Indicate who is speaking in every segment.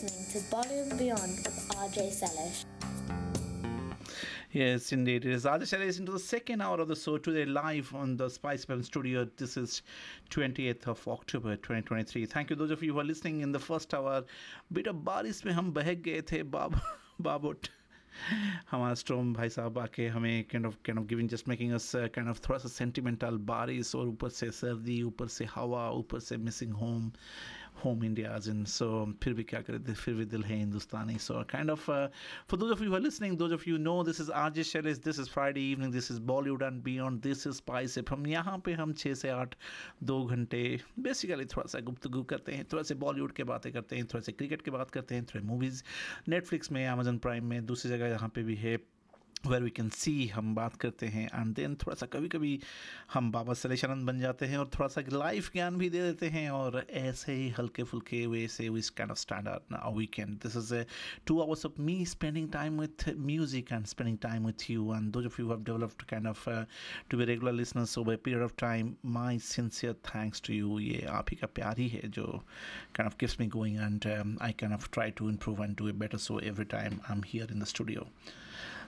Speaker 1: listening to Bollywood Beyond with RJ Salish.
Speaker 2: Yes, indeed. It is Adesh is into the second hour of the show today, live on the Spice FM studio. This is 28th of October 2023. Thank you, those of you who are listening in the first hour. Bit of बारिश में हम बहक गए थे बाब बाबोट हमारा स्ट्रोम भाई साहब आके हमें kind of kind of giving just making us kind of थोड़ा सा सेंटिमेंटल बारिश और ऊपर से सर्दी ऊपर से हवा ऊपर से missing home home India's in so फिर भी क्या करें? फिर भी दिल है Hindustani so kind of for those of you are listening those of you know this is आज शेर is this is Friday evening this is Bollywood and be beyond this is Spice F हम यहाँ पे हम छः से आठ, दो घंटे बेसिकली थोड़ा सा गुप्त करते हैं, थोड़ा से बॉलीवुड के बातें करते हैं, थोड़ा से क्रिकेट की बात करते हैं, थोड़े मूवीज़ नेटफ्लिक्स में अमेजन प्राइम में, दूसरी जगह यहाँ पर भी है वेर वी कैन सी हम बात करते हैं एंड देन थोड़ा सा कभी कभी हम बाबा सलेशानंद बन जाते हैं और थोड़ा सा लाइफ ज्ञान भी दे देते हैं और ऐसे ही हल्के फुल्के वे से विस kind of standard weekend this is a two hours of me spending time with music and spending time with you and though you have developed kind of to be regular listeners over period of time my sincere thanks to you ये आप ही का प्यार ही है जो kind of gives me going and I can of try to improve and do a better so every time I am here in the studio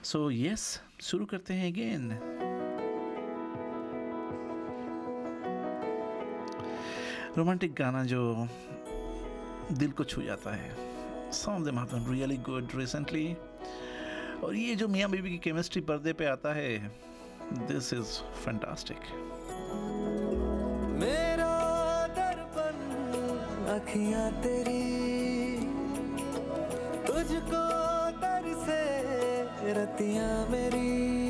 Speaker 2: so yes शुरू करते हैं अगेन रोमांटिक गाना जो दिल को छू जाता है। Some of them really good recently और ये जो मियाँ बीबी की केमिस्ट्री पर्दे पे आता है दिस इज़ फैंटास्टिक
Speaker 3: मेरा अखियाँ तेरी, तुझको रतियाँ मेरी।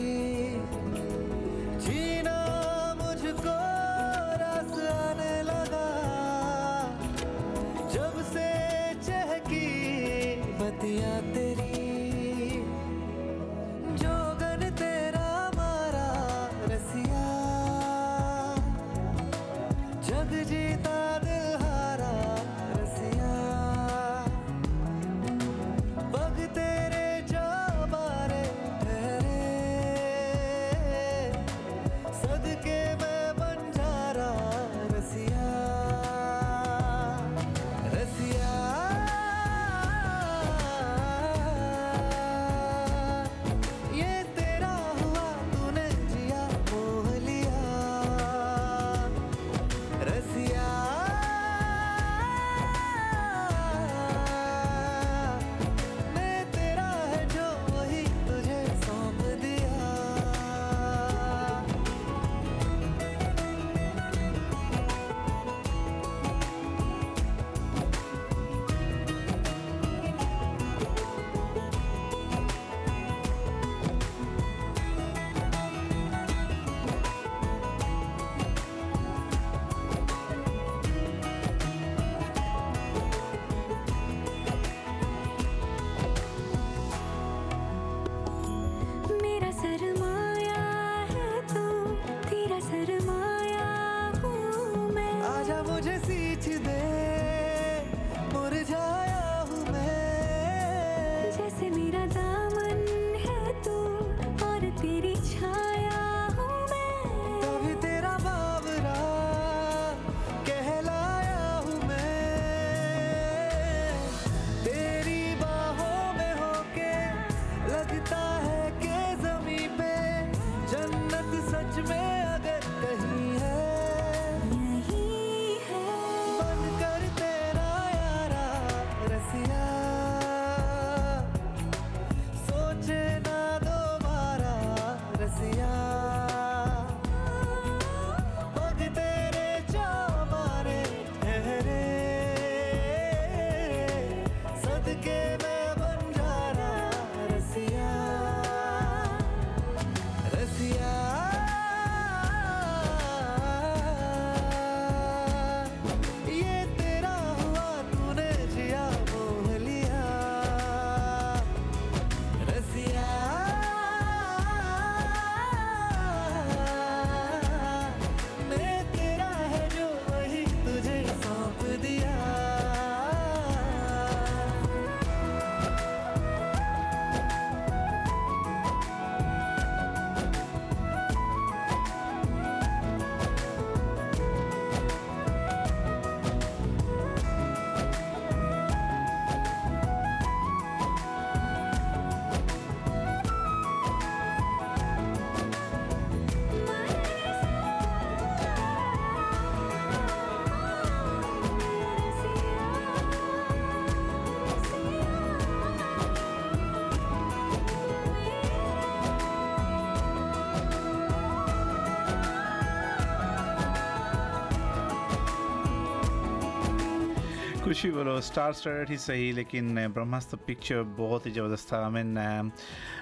Speaker 2: कुछ ही बोलो स्टार स्टार्ट ही सही लेकिन uh, ब्रह्मास्त्र पिक्चर बहुत ही ज़बरदस्त था I mean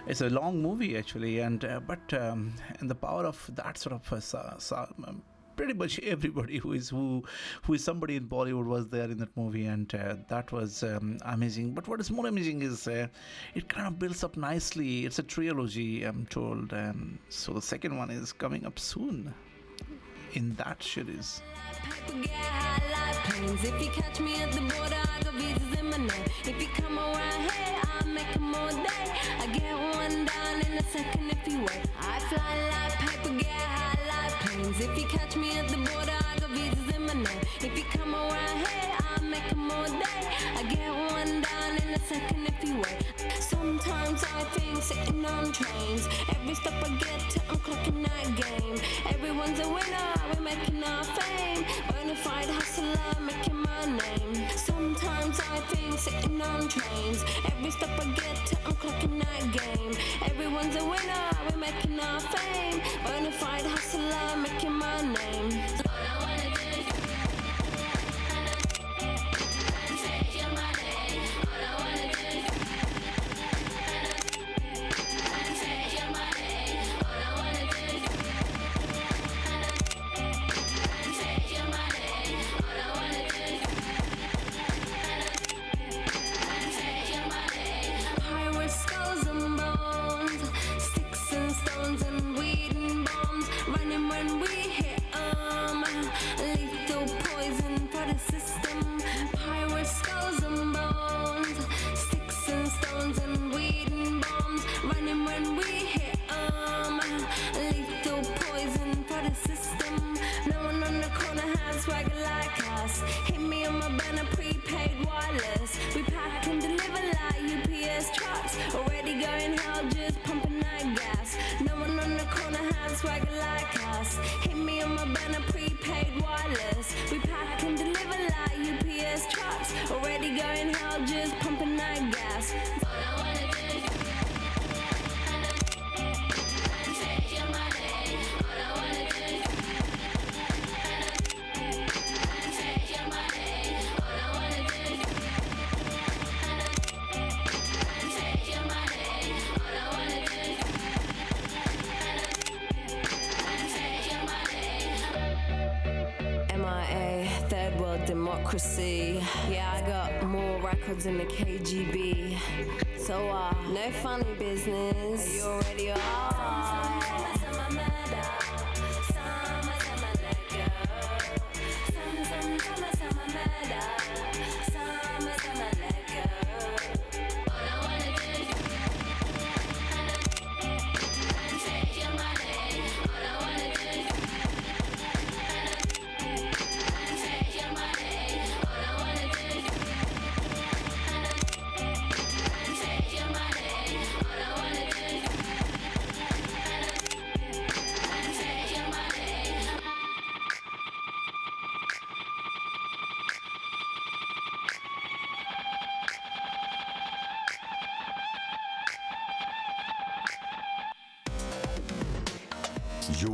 Speaker 2: it's a long movie actually and but and the power of that sort of pretty much everybody who is who who is somebody in Bollywood was there in that movie, and uh, that was um, amazing. But what is more amazing is uh, it kind of builds up nicely. It's a trilogy, I'm told, um, so the second one is coming up soon in that
Speaker 4: like planes. If you catch me at the border, I got visas in my name. If you come around here, make 'em all. Day. I get one down in a second if you wait. Sometimes I think sitting on trains. Every step I get to, I'm clocking that game. Everyone's a winner, we're making our fame. Bonafide hustler, making my name. Sometimes I think sitting on trains. Every step I get to, I'm clocking that game. Everyone's a winner, we're making our fame. Bonafide hustler, making my name.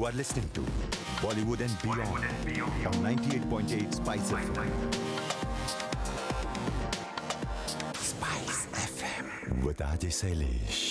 Speaker 4: Are
Speaker 5: listening to Bollywood and Beyond, on 98.8 Spice FM. Spice FM with Ajay Sailesh.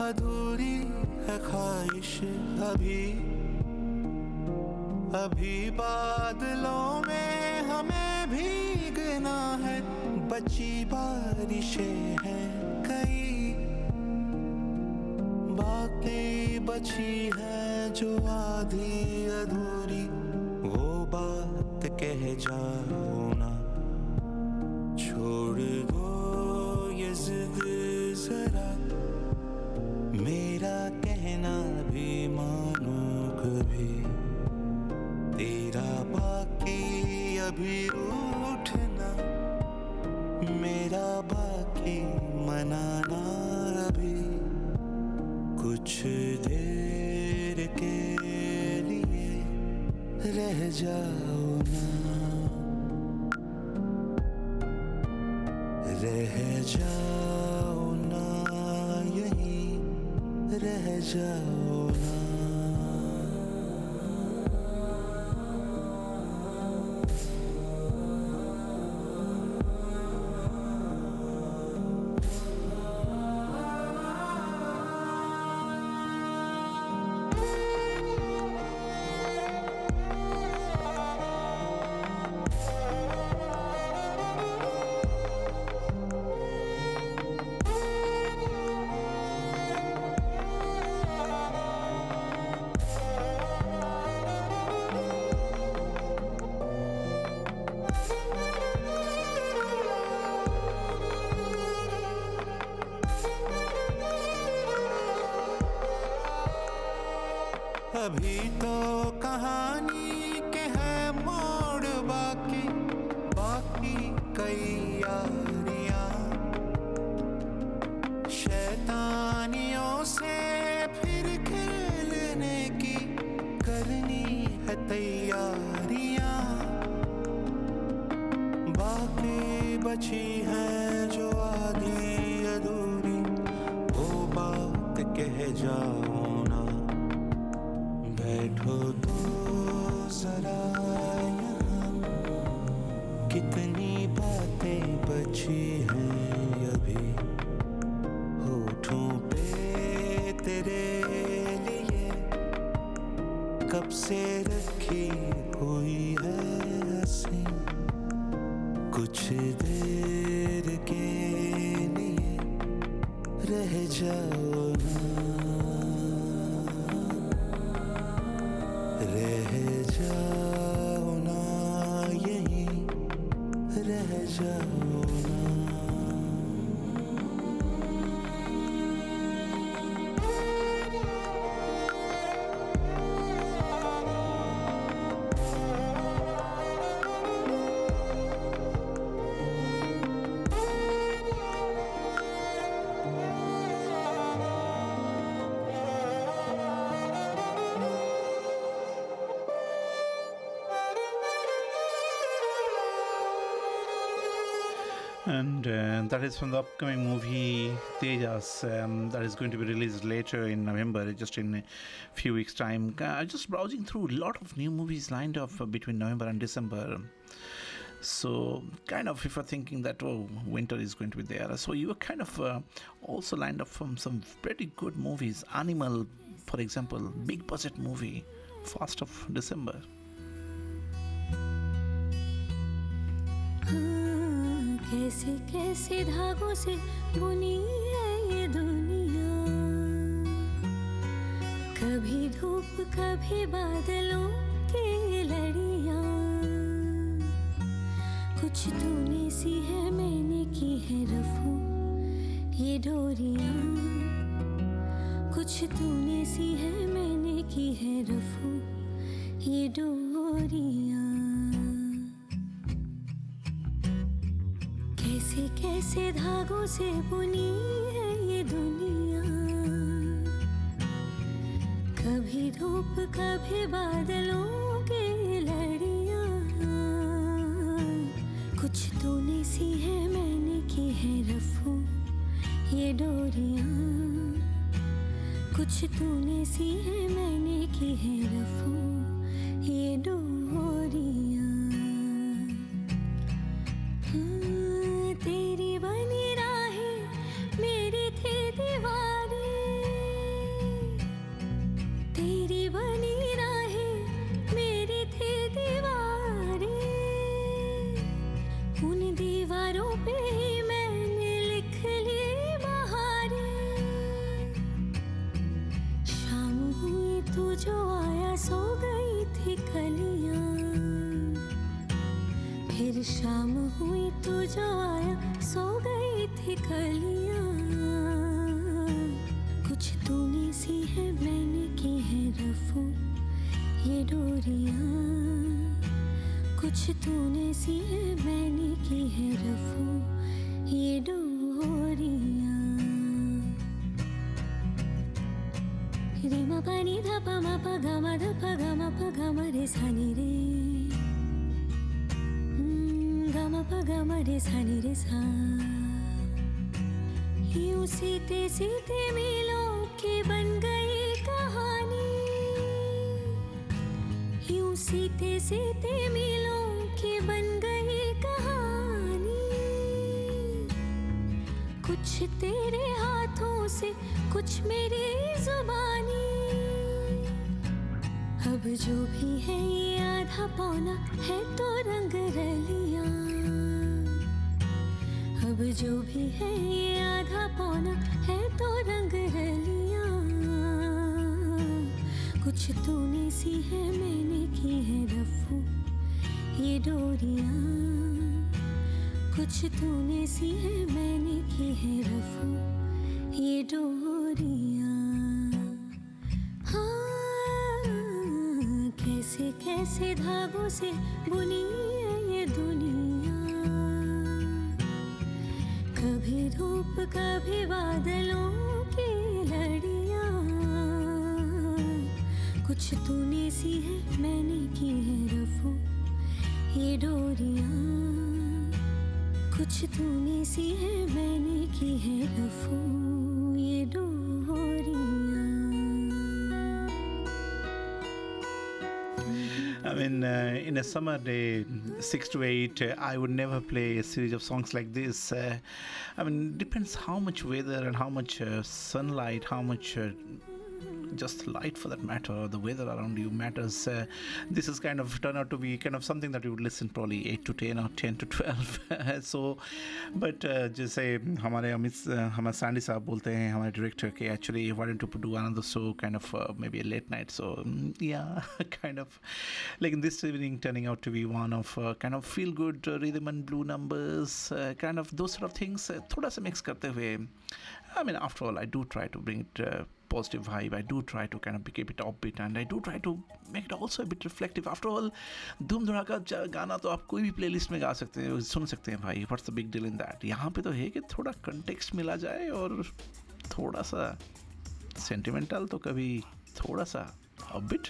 Speaker 6: अधूरी है ख्वाहिश अभी। अभी बादलों में हमें भीगना है।
Speaker 5: बची बारिशें हैं कई। बातें बची हैं जो आधी अधूरी। वो बात कह जाओ अभी उठना मेरा बाकी मनाना अभी कुछ देर के लिए रह जाओ अभी तो कहानी के है मोड़ बाकी।
Speaker 2: And uh, that is from the upcoming movie Tejas um, that is going to be released later in November, just in a few weeks' time. Uh, just browsing through a lot of new movies lined up uh, between November and December. So, kind of, if you're thinking that oh, winter is going to be there, so you were kind of uh, also lined up from some pretty good movies. Animal, for example, big budget movie, first of December.
Speaker 7: कैसे कैसे धागों से बुनी है ये दुनिया। कभी धूप, कभी बादलों की लड़िया। कुछ तूने सी है, मैंने की है रफू, ये डोरिया। कुछ तूने सी है, मैंने की है रफू, ये डोरियाँ। कैसे धागों से बुनी है ये दुनिया। कभी धूप, कभी बादलों के लड़िया। कुछ तूने सी है, मैंने की है रफू, ये डोरिया। कुछ तूने सी है, मैंने की है उन दीवारों पे मैंने लिख ली बहारें। शाम हुई तू जो आया सो गई थी कलियाँ फिर शाम हुई तू जो आया सो गई थी कलियाँ कुछ तूने सी है, मैंने की है रफू, ये डोरियाँ। कुछ तूने ध प म प ग म ध प ग म प ग म रे सा नि रे ग म प ग म रे सा नि रे सा। यूँ सीते सीते मिलों की बन गई कहानी। यूँ सीते सीते मिलों की बन गई कहानी। कुछ तेरे हाथों से, कुछ मेरी जुबानी। अब जो भी है ये आधा पौना है तो रंग रलियाँ। अब जो भी है ये आधा पौना है तो रंग रलियाँ। कुछ तूने सी है, मैंने की है रफू, ये डोरिया। कुछ तूने सी है, मैंने की है रफू। कैसे धागों से बुनी है ये दुनिया।
Speaker 2: I mean, uh, in a summer day, six to eight, uh, I would never play a series of songs like this. Uh, I mean, depends how much weather and how much uh, sunlight, how much. Uh, just light for that matter, the weather around you matters. Uh, this is kind of turned out to be kind of something that you would listen probably 8 to 10 or 10 to 12. so, but uh, जैसे हमारे Amit uh, हमारे Sandy साहब बोलते हैं हमारे director के actually why don't you do another show kind of uh, maybe a late night so mm, yeah kind of like this evening turning out to be one of uh, kind of feel good uh, rhythm and blue numbers uh, kind of those sort of things uh, थोड़ा सा mix करते हुए I mean after all I do try to bring it uh, positive vibe. I do try to kind of keep it upbeat and I do try to make it also a bit reflective. After all धूम धड़ाका गाना तो आप कोई भी playlist में गा सकते हैं सुन सकते हैं भाई what's the big deal in that यहाँ पे तो है कि थोड़ा कंटेक्स्ट मिला जाए और थोड़ा सा सेंटिमेंटल तो कभी थोड़ा सा अपबिट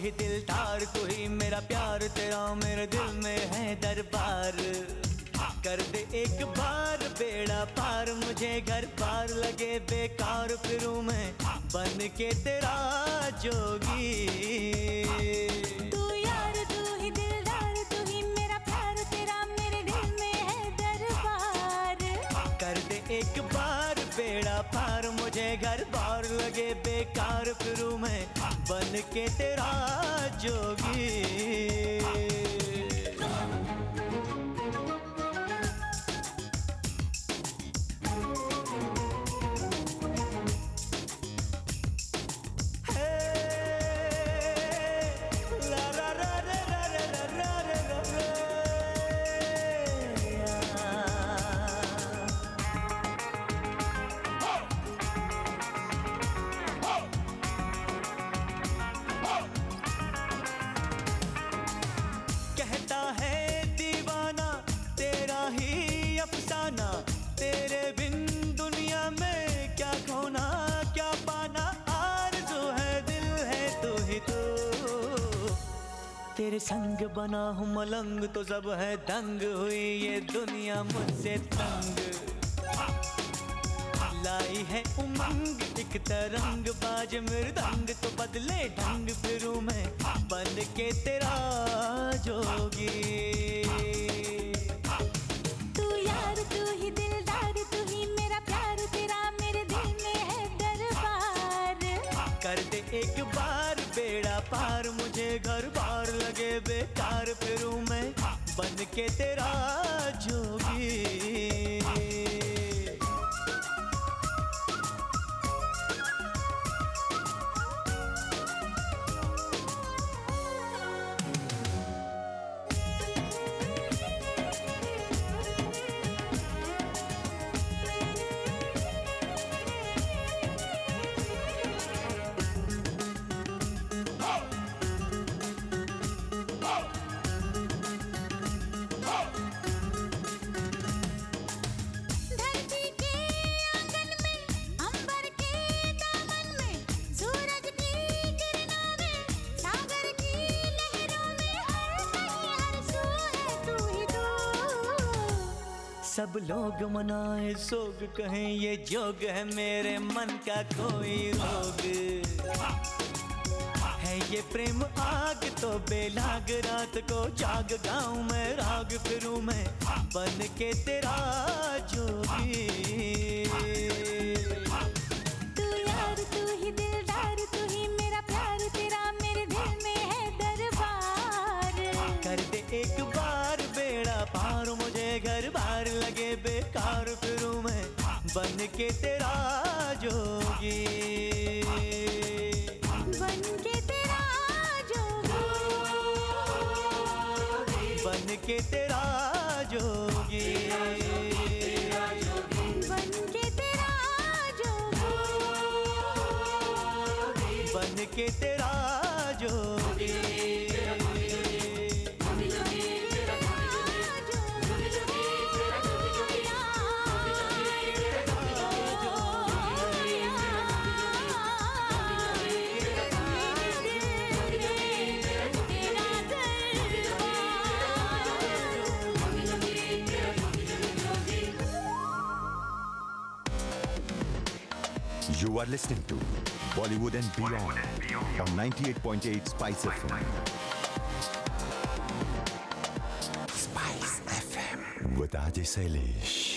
Speaker 8: ही दिलदार तू ही मेरा प्यार तेरा मेरे दिल में है दरबार। कर दे एक बार बेड़ा पार मुझे घर पार लगे बेकार फिरूं मैं बन के तेरा जोगी।
Speaker 7: तू यार तू ही दिलदार तू ही मेरा प्यार तेरा मेरे दिल में है दरबार।
Speaker 8: कर दे एक बार बेड़ा पार मुझे घर बार लगे बेकार फिरूं मैं बन के तेरा जोगी। संग बना हूँ मलंग तो सब है दंग हुई ये दुनिया मुझसे तंग। लाई है उमंग एक तरंग बाज मृदंग तो बदले ढंग फिरूं मैं बन के तेरा जोगी।
Speaker 9: तू यार तू ही दिलदार तू ही मेरा प्यार तेरा मेरे दिल में है दरबार।
Speaker 8: कर दे एक बार पार मुझे घर बार लगे बेकार फिरू मैं बन के तेरा जोगी। मनाए सोग कहें, ये जोग है मेरे मन का कोई रोग। है ये प्रेम आग तो बेलाग रात को जाग, गाऊं मैं, राग फिरूं मैं, बन के तेरा जोगी के तेरा जोगी।
Speaker 9: बन के तेरा जोगी।
Speaker 8: बन के तेरा जोगी।
Speaker 9: बन के तेरा जोगी।
Speaker 8: बन के तेरा जोगी।
Speaker 10: You are listening to Bollywood and Beyond on 98.8 Spice FM. Spice FM with Ajay Sailesh.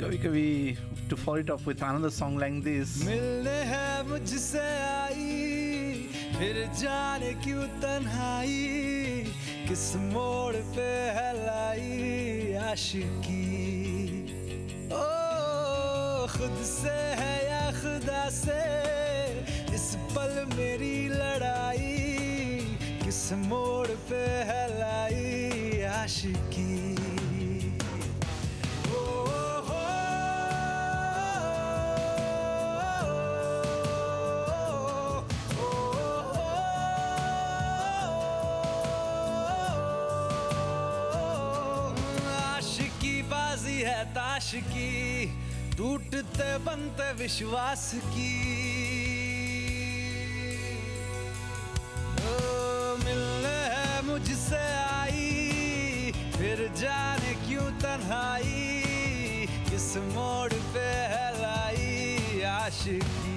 Speaker 2: Kavi कभी to follow it up with another song like this.
Speaker 11: मिलने है मुझसे आई, फिर जाने क्यों तन्हाई? किस मोड़ पे है लाई आशिकी? ओ, खुद से है या खुदा से? इस पल मेरी लड़ाई, किस मोड़ पे है लाई आशिकी? टूटते बनते विश्वास की। ओ, मिलने है मुझसे आई फिर जाने क्यों तन्हाई किस मोड़ पे है लाई आशिकी।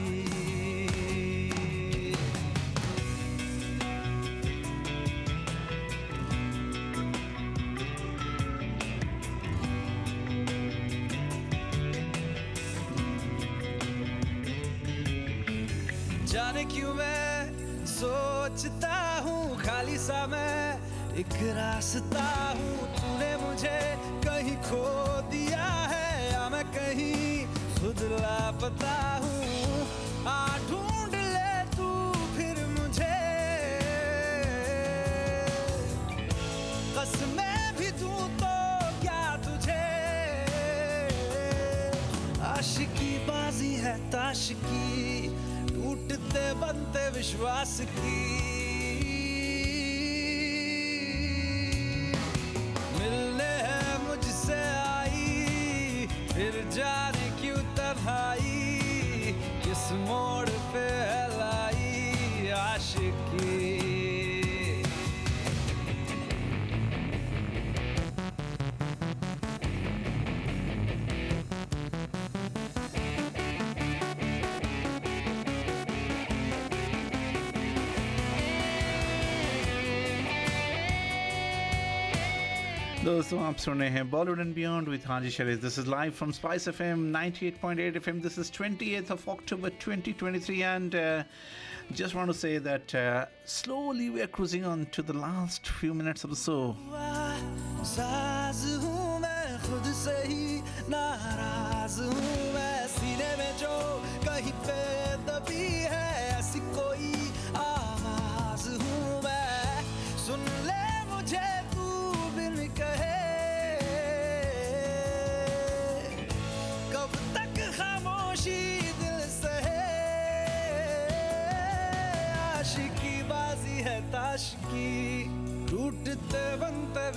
Speaker 11: एक रास्ता हूँ, तूने मुझे कहीं खो दिया है। या मैं कहीं खुद लापता हूँ। आ, ढूंढ ले तू फिर मुझे। कसमें भी दूँ तो क्या तुझे? आशिकी बाजी है ताश की, टूटते बनते विश्वास की।
Speaker 2: दोस्तों आप सुन रहे हैं Bollywood and beyond with Haji Sharif this is live from Spice FM 98.8 FM this is 28th of October 2023 and uh, just want to say that uh, slowly we are cruising on to the last few minutes of the show
Speaker 11: साज हूँ मैं खुद से ही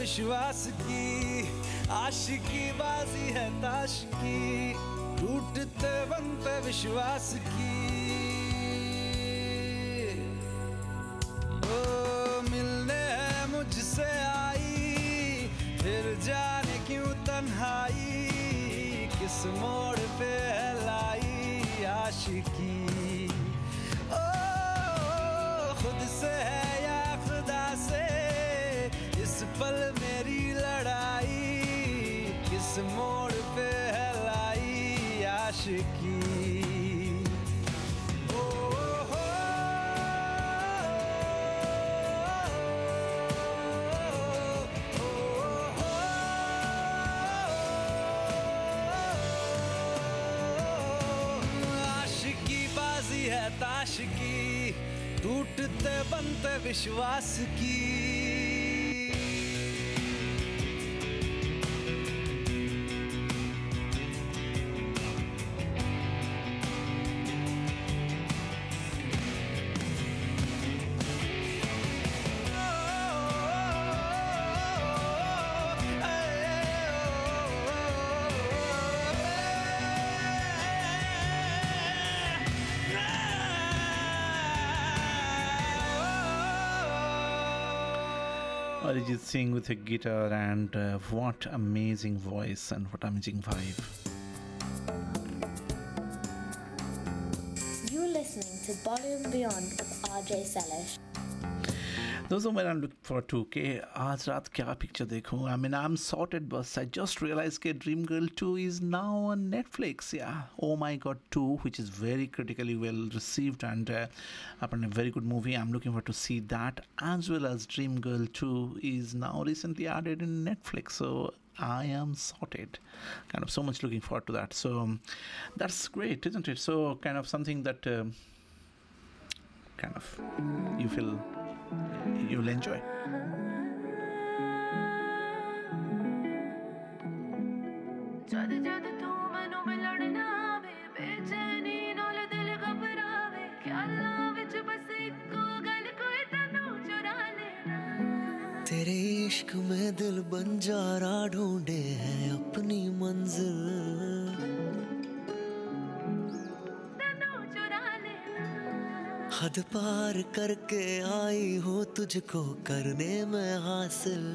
Speaker 11: विश्वास की आशिकी बाजी है ताश की टूटते बनते विश्वास की। बनते विश्वास की।
Speaker 2: Arijit Singh with a guitar and uh, what amazing voice and what amazing vibe.
Speaker 1: You're listening to Bollywood Beyond with RJ Selish.
Speaker 2: Those when I'm look- for 2K. आज रात क्या पिक्चर देखूं? I mean, I'm sorted, बस. I just realized that Dream Girl 2 is now on Netflix. Yeah. Oh my God, 2, which is very critically well received and uh, apparently a very good movie. I'm looking forward to see that as well as Dream Girl 2 is now recently added in Netflix. So I am sorted. Kind of so much looking forward to that. So um, that's great, isn't it? So kind of something that um, kind of you feel you'll enjoy.
Speaker 12: तेरे इश्क में दिल बन जा रहा ढूंढे है अपनी मंजिल हद पार करके आई हूँ तुझको करने में हासिल।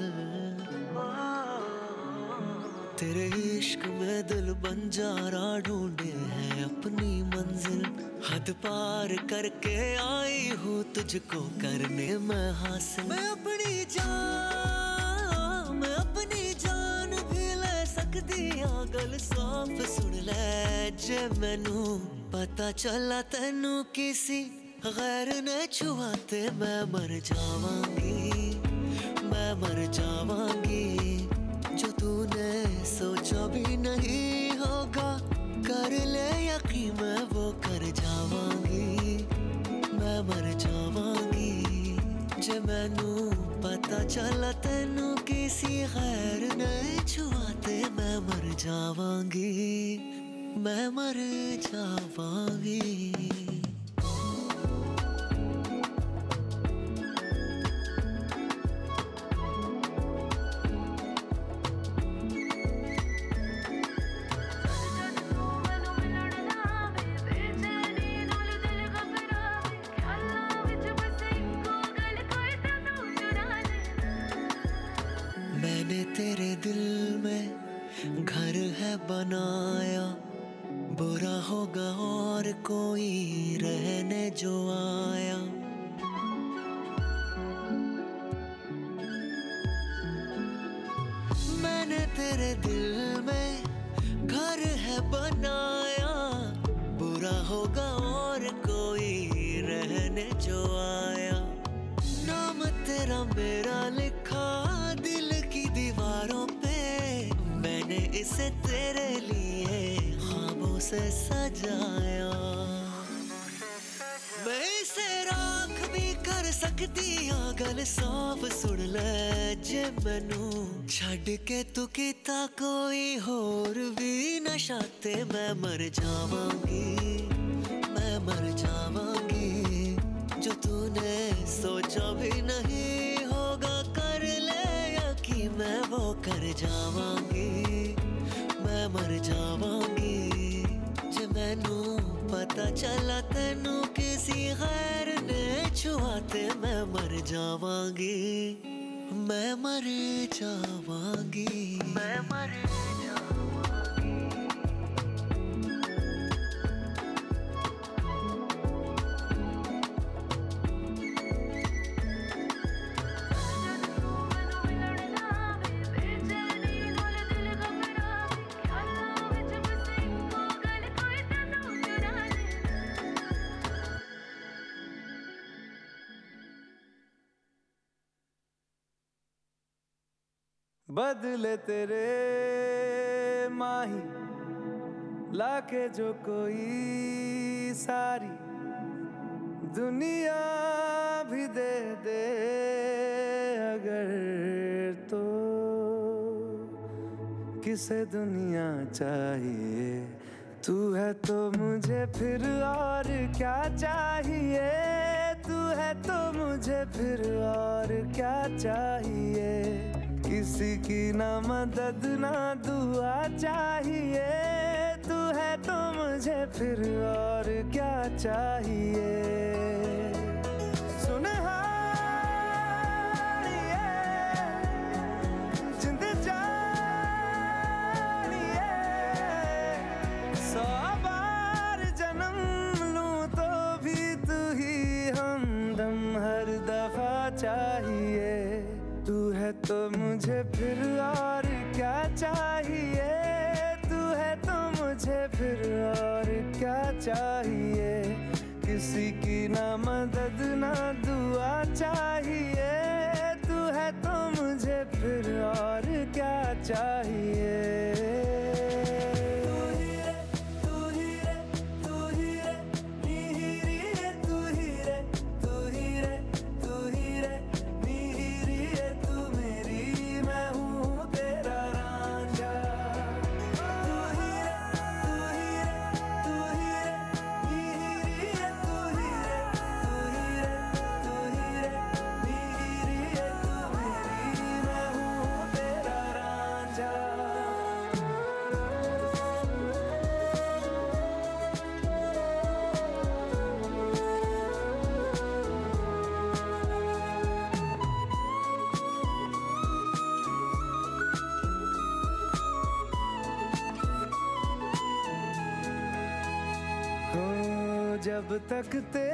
Speaker 12: तेरे इश्क में दिल बंजारा ढूंढे हैं अपनी मंजिल। हद पार करके आई हूँ तुझको करने में हासिल। मैं अपनी जान, मैं अपनी जान भी ले सकती हाँ। गल साफ़ सुन ले, जे मैनू पता चला तेनू किसी गैर ने छुआते मैं मर जावांगी, मैं मर जावांगी। जो तूने सोचा भी नहीं होगा, कर ले यकीन, मैं वो कर जावांगी, मैं मर जावांगी। जे मैनू पता चला तेनू किसी गैर ने छुआते, मैं मर जावांगी, मैं मर जावांगी। किता कोई होर भी नशा ते मैं
Speaker 3: बदले तेरे माही, लाके जो कोई सारी दुनिया भी दे दे अगर तो। किसे दुनिया चाहिए? तू है तो मुझे फिर और क्या चाहिए? तू है तो मुझे फिर और क्या चाहिए? किसी की ना मदद, ना दुआ चाहिए। तू है तो मुझे फिर और क्या चाहिए? फिर और क्या चाहिए? तू है तो मुझे फिर और क्या चाहिए? किसी की ना मदद, ना दुआ चाहिए। तू है तो मुझे फिर और क्या चाहिए? जब तक तेरी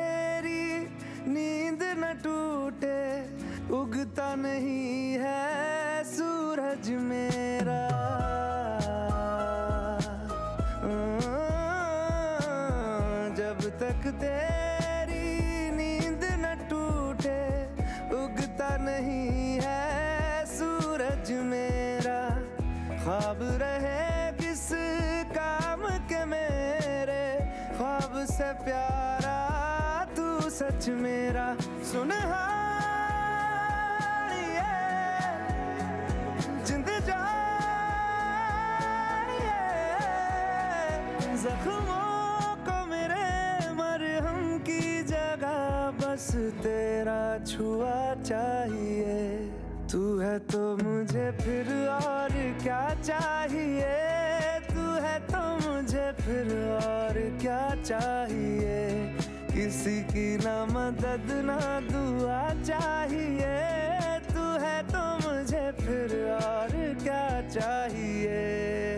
Speaker 3: क्या चाहिए? तू है तो मुझे फिर और क्या चाहिए? किसी की ना मदद, ना दुआ चाहिए। तू है तो मुझे फिर और क्या चाहिए?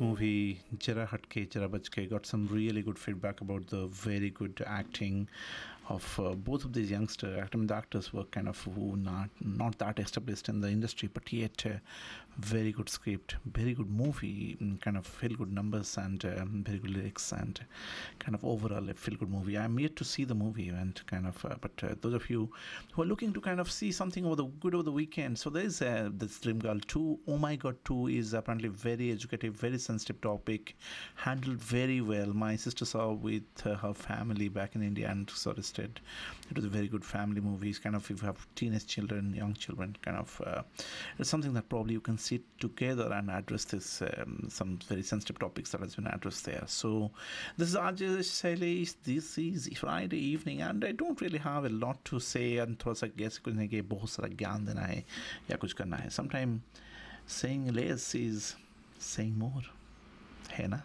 Speaker 2: Movie, Jara Hatke, Jara Bachke, got some really good feedback about the very good acting of uh, both of these youngsters. I mean, the actors were kind of who not not that established in the industry, but yet uh, very good script, very good movie, mm, kind of feel good numbers and um, very good lyrics and kind of overall a feel good movie. I'm yet to see the movie and kind of, uh, but uh, those of you who are looking to kind of see something over the good over the weekend, so there is uh, this Dream Girl 2. Oh my God 2 is apparently very educative, very sensitive topic, handled very well. My sister saw with uh, her family back in India and suggested it was a very good family movie. It's kind of if you have teenage children, young children, kind of uh, it's something that probably you can sit together and address this um, some very sensitive topics that has been addressed there. So this is Ajay Shailesh. This is Friday evening, and I don't really have a lot to say. And थोड़ा सा guess कुछ नहीं कि बहुत सारा ज्ञान देना है या कुछ करना है. Sometimes saying less is saying more. है ना?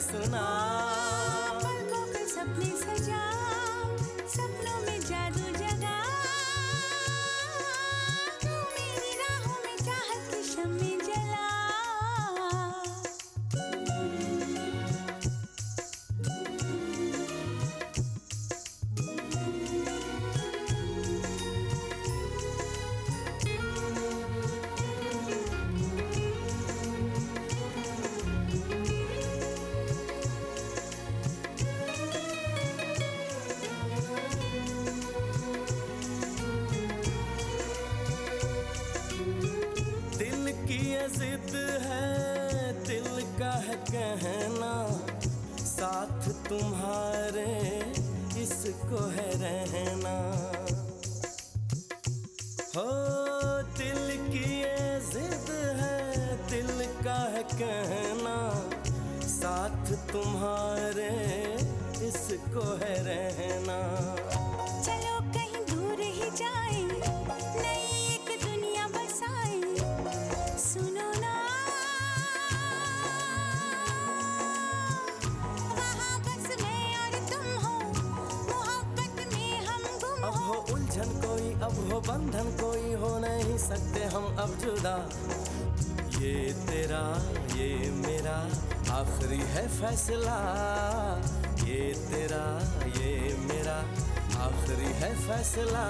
Speaker 9: सुना फैसला ये तेरा ये मेरा आखिरी है फैसला।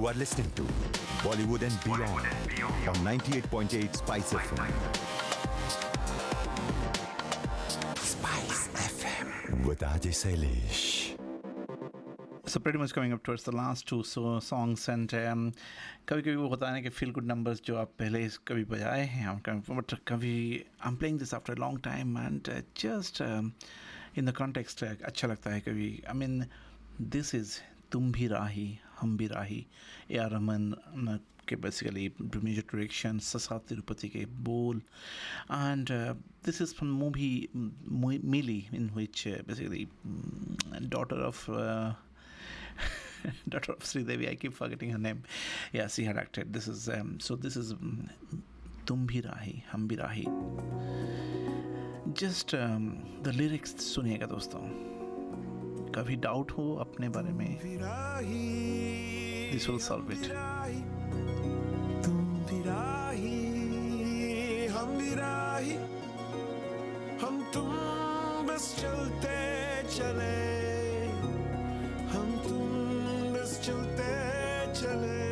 Speaker 13: You are listening to Bollywood and Beyond on 98.8 Spice FM. Spice FM with Ajay Sailesh.
Speaker 2: So pretty much coming up towards the last two so songs and um, कभी कभी वो होता है ना कि फील गुड नंबर्स जो आप पहले कभी बजाए हैं हम कभी बट कभी I am playing this after long time and just in the context अच्छा लगता है कभी आई मीन दिस इज़ तुम भी राही हम भी राही। ए आर रमन के बेसिकली म्यूज़िक डायरेक्शन ससा तिरुपति के बोल। And this is from movie Mili in which basically daughter of daughter of Sridevi I keep forgetting her name या see her acted this is so this is तुम भी राही हम भी राही just the lyrics सुनिएगा दोस्तों कभी डाउट हो, अपने बारे में दिस विल सॉल्व
Speaker 14: इट तुम भी हम भी हम तुम बस चलते चले। हम तुम बस चलते चले।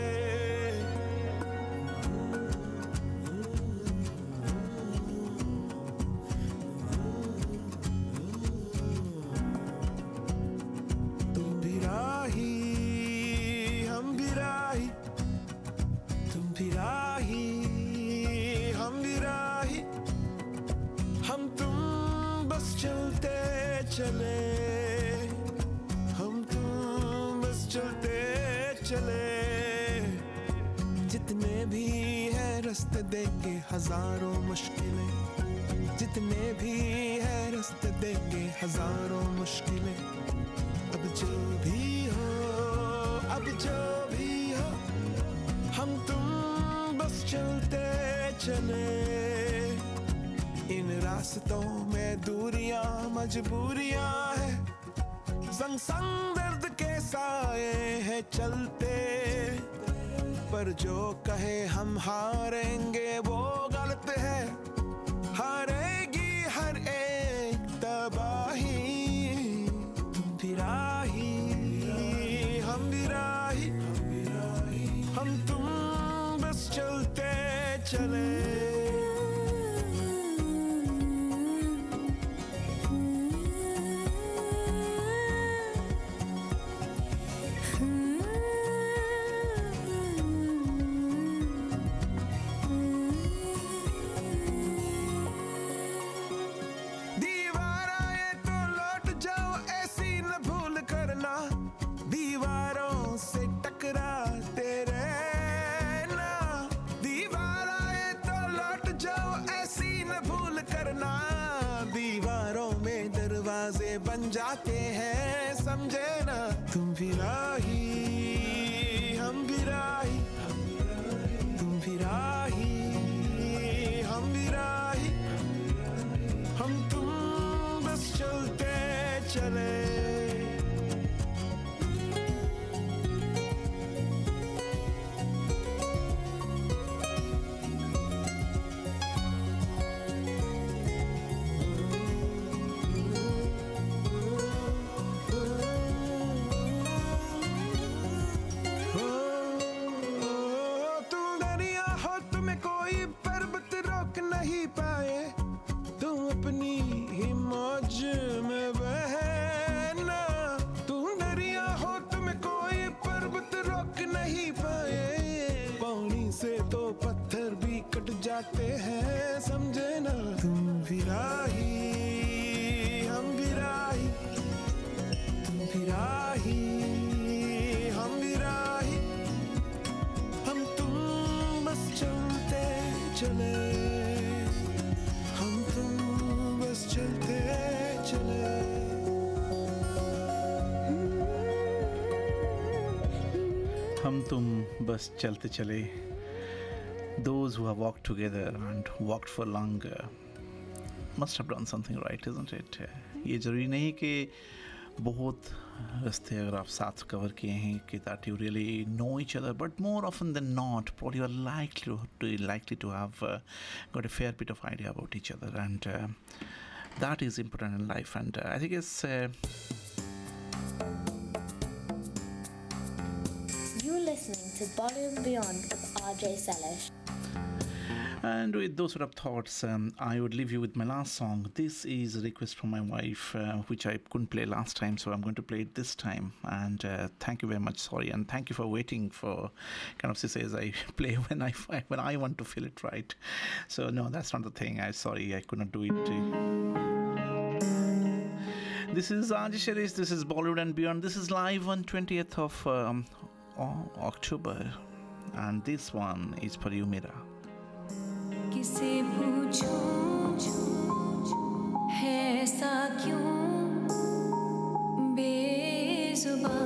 Speaker 14: हज़ारों मुश्किलें जितने भी है रास्ते देंगे हज़ारों मुश्किलें। अब जो भी हो, अब जो भी हो, हम तुम बस चलते चले। इन रास्तों में दूरियाँ मजबूरियाँ है, संग संग दर्द के साए हैं चलते। पर जो कहे हम हारेंगे बन जाते हैं समझे ना? तुम भी राही बस चलते चले
Speaker 2: those who have walked together and walked for longer must have done something right isn't it ये ज़रूरी नहीं कि बहुत रास्ते अगर आप साथ कवर किए हैं कि that you really know each other but more often than not probably you are likely to, likely to have uh, got a fair bit of idea about each other and uh, that is important in life and uh,
Speaker 1: to Bollywood Beyond with RJ Selish.
Speaker 2: And with those sort of thoughts, um, I would leave you with my last song. This is a request from my wife, uh, which I couldn't play last time, so I'm going to play it this time. And uh, thank you very much, sorry, and thank you for waiting for kind of says I play when I when I want to feel it right. So no, that's not the thing. I sorry, I could not do it. This is Aj Sharish, this is Bollywood and Beyond. This is live on 20th of um, O- October, and this one is for you, Mira.
Speaker 7: किसे पूछूं है ऐसा क्यों बेजुबां